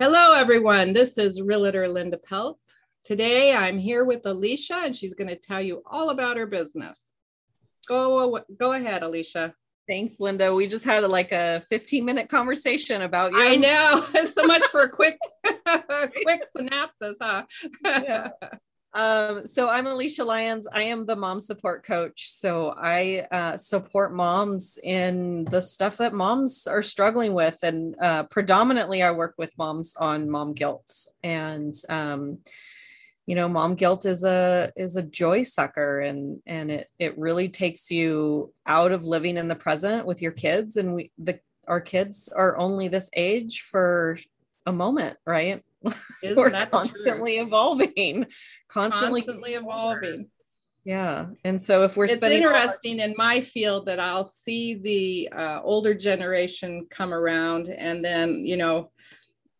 Hello, everyone. This is Realtor Linda Peltz. Today I'm here with Alysia, and she's going to tell you all about her business. Go, go ahead, Alysia. Thanks, Linda. We just had a, like a 15 minute conversation about you. I know. so much for a quick, quick synopsis, huh? yeah. Um, so I'm Alysia Lyons. I am the mom support coach. So I uh, support moms in the stuff that moms are struggling with, and uh, predominantly I work with moms on mom guilt. And um, you know, mom guilt is a is a joy sucker, and and it it really takes you out of living in the present with your kids. And we the our kids are only this age for a moment, right? Isn't We're constantly true? evolving, constantly, constantly evolving. Yeah, and so if we're it's spending interesting in my field that I'll see the uh, older generation come around, and then you know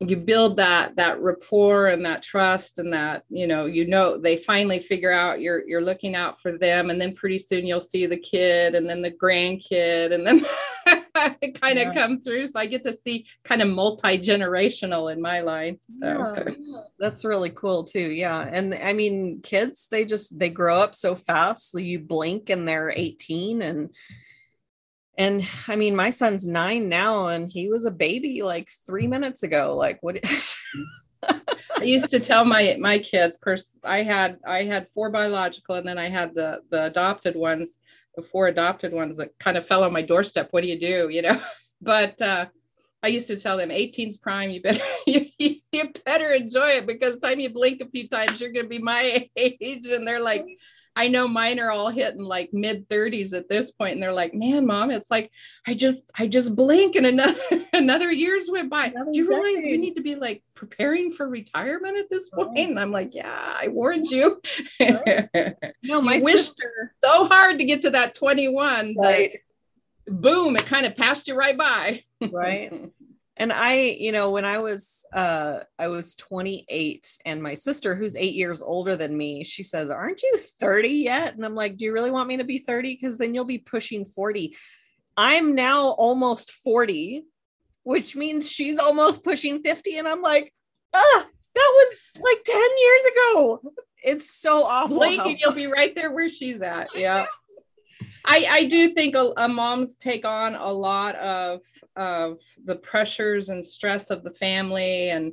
you build that that rapport and that trust and that you know you know they finally figure out you're you're looking out for them. And then pretty soon you'll see the kid and then the grandkid and then it kind of yeah. come through. So i get to see kind of multi-generational in my line so. Yeah, that's really cool too yeah. And i mean kids they just they grow up so fast. So you blink and they're 18 and and i mean my son's nine now and he was a baby like three minutes ago like what i used to tell my my kids pers- i had i had four biological and then i had the the adopted ones the four adopted ones that kind of fell on my doorstep what do you do you know but uh I used to tell them 18's prime. You better you, you better enjoy it because time you blink a few times, you're gonna be my age. And they're like, I know mine are all hitting like mid 30s at this point, and they're like, "Man, mom, it's like I just I just blink and another another year's went by. Another Do you decade. realize we need to be like preparing for retirement at this point?" And I'm like, "Yeah, I warned you." no, my sister so hard to get to that 21, right? boom, it kind of passed you right by. right and i you know when i was uh i was 28 and my sister who's eight years older than me she says aren't you 30 yet? And i'm like do you really want me to be 30 because then you'll be pushing 40 i'm now almost 40 which means she's almost pushing 50 and i'm like ah that was like 10 years ago. It's so awful blink and you'll be right there where she's at. Yeah I, I do think a, a, moms take on a lot of of the pressures and stress of the family and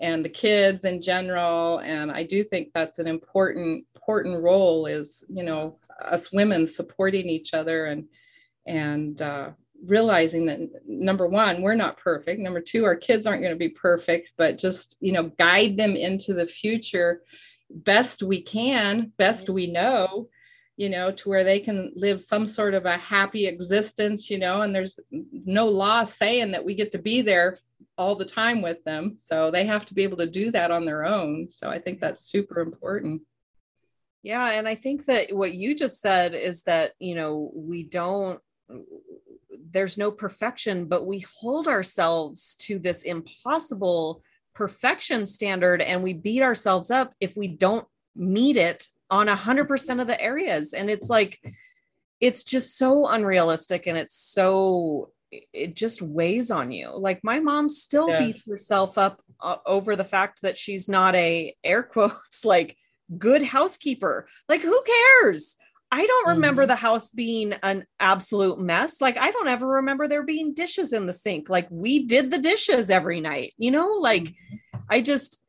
and the kids in general. And i do think that's an important important role is you know us women supporting each other and and uh, realizing that number one we're not perfect. Number two our kids aren't going to be perfect but just you know guide them into the future best we can best we know you know, to where they can live some sort of a happy existence, you know, and there's no law saying that we get to be there all the time with them. So they have to be able to do that on their own. So I think that's super important. Yeah. And I think that what you just said is that, you know, we don't, there's no perfection, but we hold ourselves to this impossible perfection standard and we beat ourselves up if we don't meet it on a hundred percent of the areas. And it's like, it's just so unrealistic and it's so it just weighs on you. Like my mom still yeah. beats herself up uh, over the fact that she's not a air quotes like good housekeeper. Like who cares? I don't remember mm-hmm. the house being an absolute mess. Like I don't ever remember there being dishes in the sink. Like we did the dishes every night. You know, like mm-hmm. I just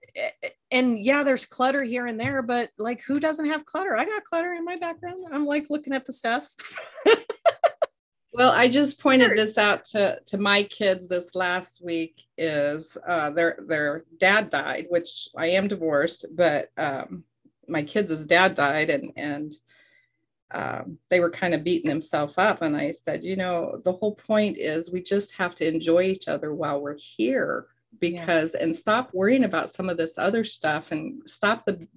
and yeah, there's clutter here and there, but like who doesn't have clutter? I got clutter in my background. I'm like looking at the stuff. well, I just pointed this out to to my kids this last week is uh their their dad died, which I am divorced, but um my kids' dad died and and um, they were kind of beating themselves up. And I said, you know, the whole point is we just have to enjoy each other while we're here because yeah. and stop worrying about some of this other stuff and stop the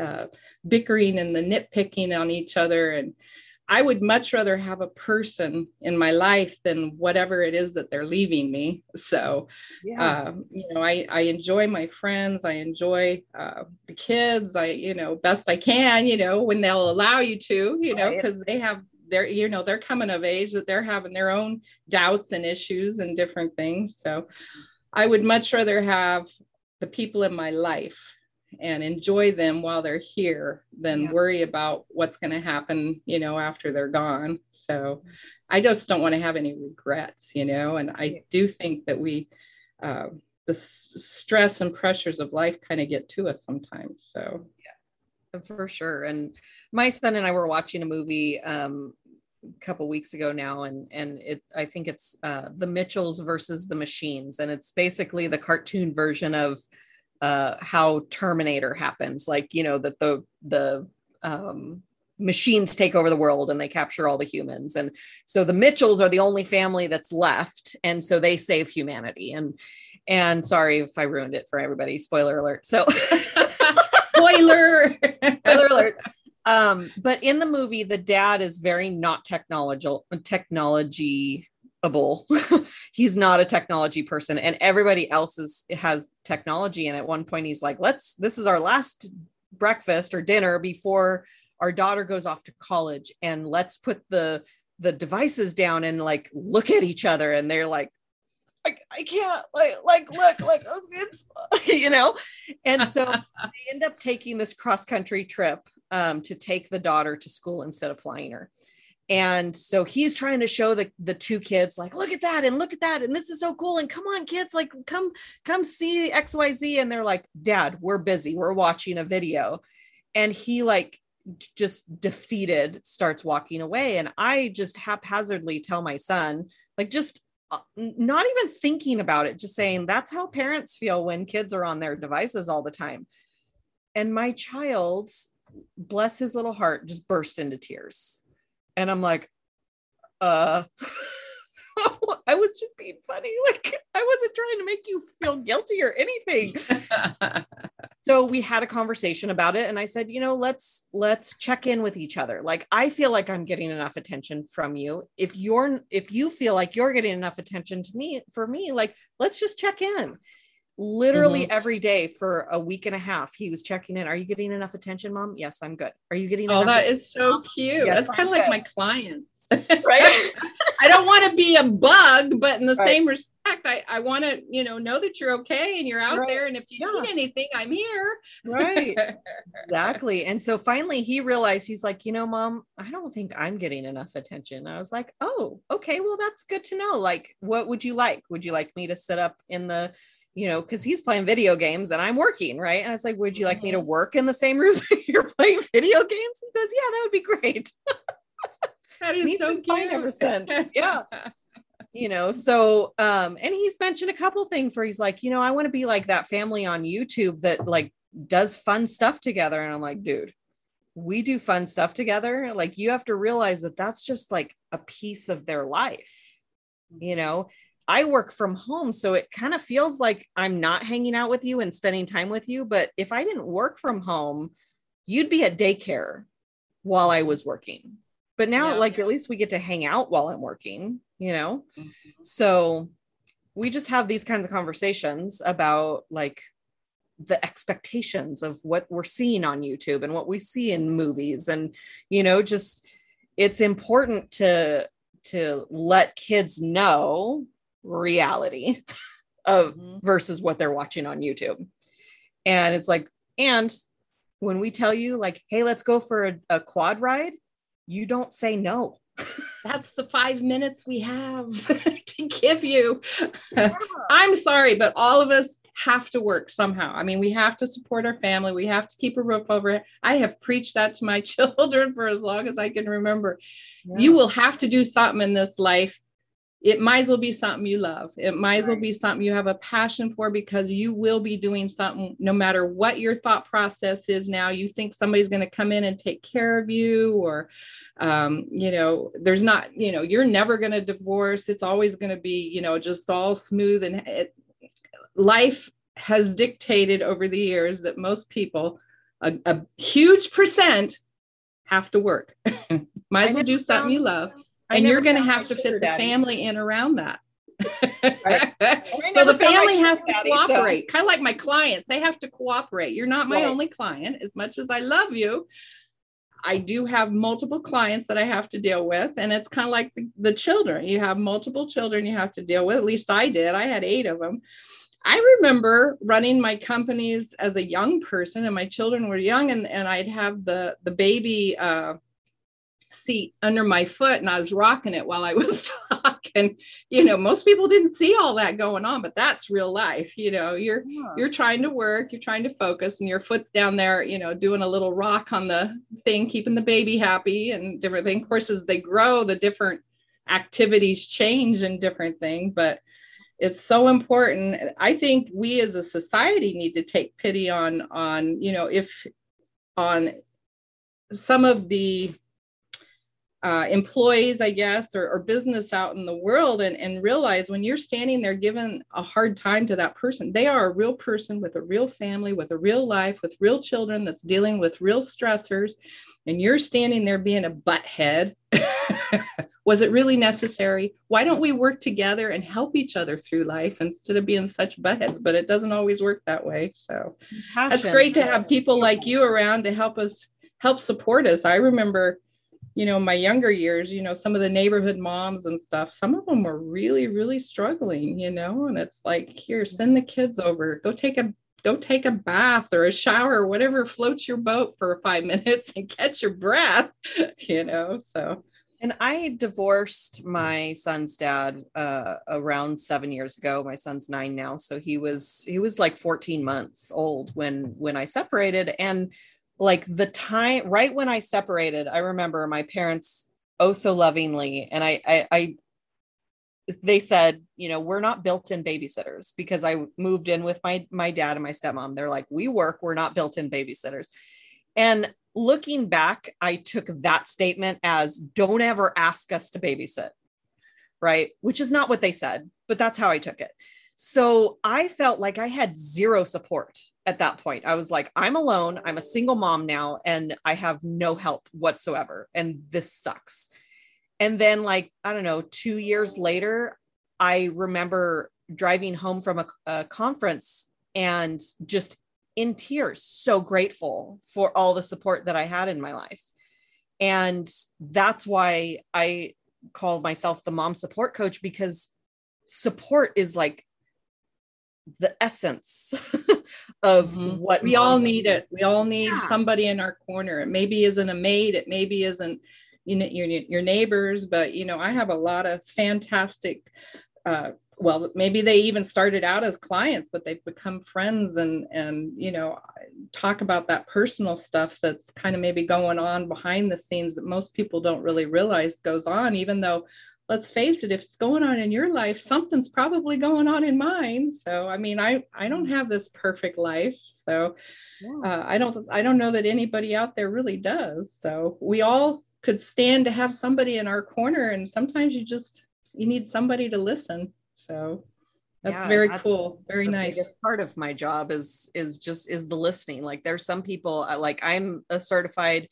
uh, bickering and the nitpicking on each other. And i would much rather have a person in my life than whatever it is that they're leaving me. So yeah. uh, you know I, I enjoy my friends. I enjoy uh, the kids. I you know best i can you know when they'll allow you to you know because they have they're you know they're coming of age that they're having their own doubts and issues and different things. So I would much rather have the people in my life and enjoy them while they're here than yeah. worry about what's going to happen, you know, after they're gone. So I just don't want to have any regrets, you know, and I do think that we, uh, the s- stress and pressures of life kind of get to us sometimes. So, yeah, for sure. And my son and I were watching a movie um, couple weeks ago now, and and it I think it's uh, the Mitchells versus the Machines, and it's basically the cartoon version of uh, how Terminator happens, like you know that the the um, machines take over the world and they capture all the humans, and so the Mitchells are the only family that's left, and so they save humanity. And and sorry if I ruined it for everybody. Spoiler alert. So spoiler spoiler alert. Um, but in the movie, the dad is very not technological technology he's not a technology person and everybody else is has technology. And at one point he's like let's this is our last breakfast or dinner before our daughter goes off to college and let's put the the devices down and like look at each other. And they're like I, I can't like like look like it's you know? And so they end up taking this cross country trip um, to take the daughter to school instead of flying her. And so he's trying to show the the two kids like look at that and look at that and this is so cool and come on kids like come come see xyz and they're like dad we're busy we're watching a video. And he like just defeated starts walking away. And i just haphazardly tell my son like just uh, not even thinking about it just saying that's how parents feel when kids are on their devices all the time. And my child bless his little heart just burst into tears and i'm like uh I was just being funny. Like I wasn't trying to make you feel guilty or anything. so we had a conversation about it and I said, you know, let's let's check in with each other. Like I feel like I'm getting enough attention from you. If you're if you feel like you're getting enough attention to me for me, like let's just check in literally mm-hmm. every day for a week and a half he was checking in are you getting enough attention mom? Yes i'm good. Are you getting oh that is so cute. Yes, that's kind of like my clients. Right? I don't want to be a bug but in the right. same respect i, I want to you know know that you're okay and you're out right. there and if you yeah. need anything i'm here. Right. Exactly. And so finally he realized he's like you know mom i don't think i'm getting enough attention. I was like oh okay well that's good to know. Like what would you like? Would you like me to sit up in the you know, because he's playing video games and I'm working, right? And I was like, Would you like me to mm-hmm. work in the same room that you're playing video games? He goes, Yeah, that would be great. That is so cute. Ever since. Yeah. you know, so um, and he's mentioned a couple things where he's like, you know, I want to be like that family on YouTube that like does fun stuff together. And I'm like, dude, we do fun stuff together. Like you have to realize that that's just like a piece of their life, you know I work from home. So it kind of feels like I'm not hanging out with you and spending time with you. But if I didn't work from home, you'd be at daycare while I was working. But now, yeah, like, at least we get to hang out while I'm working, you know? Mm-hmm. So we just have these kinds of conversations about like the expectations of what we're seeing on YouTube and what we see in movies. And, you know, just it's important to to let kids know reality of mm-hmm. versus what they're watching on YouTube. And it's like, and when we tell you, like, hey, let's go for a, a quad ride, you don't say no. That's the five minutes we have to give you. Yeah. I'm sorry, but all of us have to work somehow. I mean, we have to support our family. We have to keep a roof over it. I have preached that to my children for as long as I can remember. Yeah. You will have to do something in this life it might as well be something you love. It might as well be something you have a passion for because you will be doing something no matter what your thought process is now. You think somebody's going to come in and take care of you, or, um, you know, there's not, you know, you're never going to divorce. It's always going to be, you know, just all smooth. And it, life has dictated over the years that most people, a, a huge percent, have to work. might as well do something you love and you're going to have to fit the daddy. family in around that. right. so the family has to daddy, cooperate, so. kind of like my clients. They have to cooperate. You're not my right. only client. As much as I love you, I do have multiple clients that I have to deal with. And it's kind of like the, the children. You have multiple children you have to deal with. At least I did. I had eight of them. I remember running my companies as a young person, and my children were young, and, and I'd have the the baby uh, seat under my foot, and I was rocking it while I was talking. You know, most people didn't see all that going on, but that's real life. You know, you're yeah. you're trying to work, you're trying to focus, and your foot's down there. You know, doing a little rock on the thing, keeping the baby happy, and different things. Of course, as they grow, the different activities change and different things, but it's so important i think we as a society need to take pity on on you know if on some of the uh, employees i guess or, or, business out in the world and, and realize when you're standing there giving a hard time to that person they are a real person with a real family with a real life with real children that's dealing with real stressors and you're standing there being a butthead was it really necessary? Why don't we work together and help each other through life instead of being such buttheads? But it doesn't always work that way. So Passion. that's great to have people like you around to help us help support us. I remember, you know, my younger years, you know, some of the neighborhood moms and stuff, some of them were really, really struggling, you know, and it's like, here, send the kids over, go take a go take a bath or a shower or whatever floats your boat for five minutes and catch your breath, you know. So and I divorced my son's dad uh, around seven years ago. My son's nine now, so he was he was like 14 months old when when I separated. And like the time right when I separated, I remember my parents oh so lovingly, and I I, I they said, you know, we're not built-in babysitters because I moved in with my my dad and my stepmom. They're like, we work, we're not built-in babysitters. And looking back, I took that statement as don't ever ask us to babysit, right? Which is not what they said, but that's how I took it. So I felt like I had zero support at that point. I was like, I'm alone. I'm a single mom now, and I have no help whatsoever. And this sucks. And then, like, I don't know, two years later, I remember driving home from a, a conference and just in tears, so grateful for all the support that I had in my life. And that's why I call myself the mom support coach because support is like the essence of mm-hmm. what we all need it. We all need yeah. somebody in our corner. It maybe isn't a maid, it maybe isn't you know your, your neighbors, but you know, I have a lot of fantastic uh, well maybe they even started out as clients but they've become friends and and you know talk about that personal stuff that's kind of maybe going on behind the scenes that most people don't really realize goes on even though let's face it if it's going on in your life something's probably going on in mine so i mean i i don't have this perfect life so uh, i don't i don't know that anybody out there really does so we all could stand to have somebody in our corner and sometimes you just you need somebody to listen so that's yeah, very that's cool. Very nice. Biggest part of my job is is just is the listening. Like there's some people like I'm a certified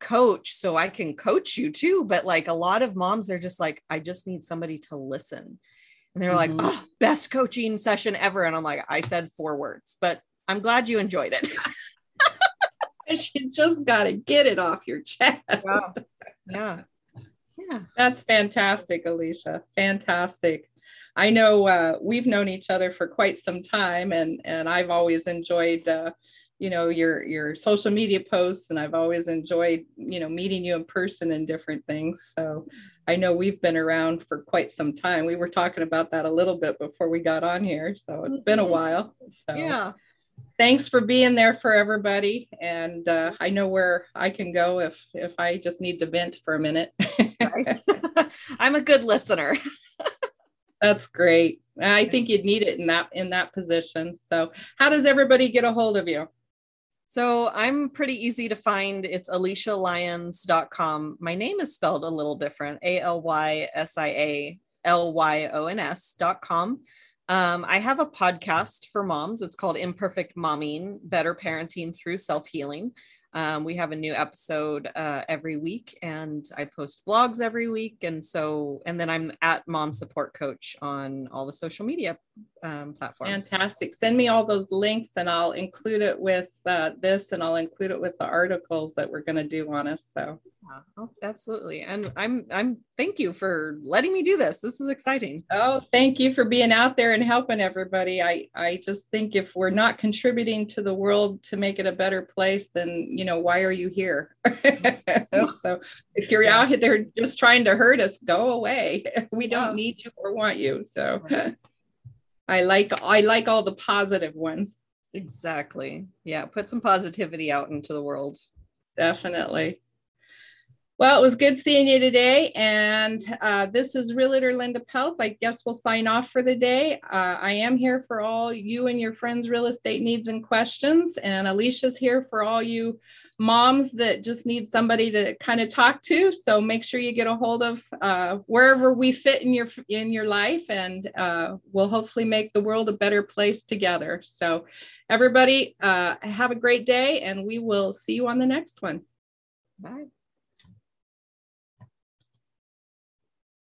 coach, so I can coach you too. But like a lot of moms, they're just like, I just need somebody to listen. And they're mm-hmm. like, oh, best coaching session ever. And I'm like, I said four words, but I'm glad you enjoyed it. you just got to get it off your chest. Wow. Yeah. Yeah. That's fantastic, Alysia. Fantastic. I know uh, we've known each other for quite some time, and and I've always enjoyed, uh, you know, your your social media posts, and I've always enjoyed, you know, meeting you in person and different things. So I know we've been around for quite some time. We were talking about that a little bit before we got on here, so it's been a mm-hmm. while. So yeah. Thanks for being there for everybody, and uh, I know where I can go if if I just need to vent for a minute. I'm a good listener. That's great. I think you'd need it in that in that position. So, how does everybody get a hold of you? So I'm pretty easy to find. It's alysialyons.com. My name is spelled a little different. A L Y S I A L Y O N S.com. Um, I have a podcast for moms. It's called Imperfect Momming Better Parenting Through Self Healing. Um, we have a new episode uh, every week, and I post blogs every week. And so, and then I'm at Mom Support Coach on all the social media um, platforms. Fantastic. Send me all those links, and I'll include it with uh, this, and I'll include it with the articles that we're going to do on us. So Oh, absolutely. And I'm I'm thank you for letting me do this. This is exciting. Oh, thank you for being out there and helping everybody. I I just think if we're not contributing to the world to make it a better place, then you know, why are you here? so if you're yeah. out there just trying to hurt us, go away. We don't yeah. need you or want you. So right. I like I like all the positive ones. Exactly. Yeah, put some positivity out into the world. Definitely. Well, it was good seeing you today. And uh, this is Realtor Linda Peltz. I guess we'll sign off for the day. Uh, I am here for all you and your friends' real estate needs and questions. And Alysia's here for all you moms that just need somebody to kind of talk to. So make sure you get a hold of uh, wherever we fit in your in your life, and uh, we'll hopefully make the world a better place together. So everybody, uh, have a great day, and we will see you on the next one. Bye.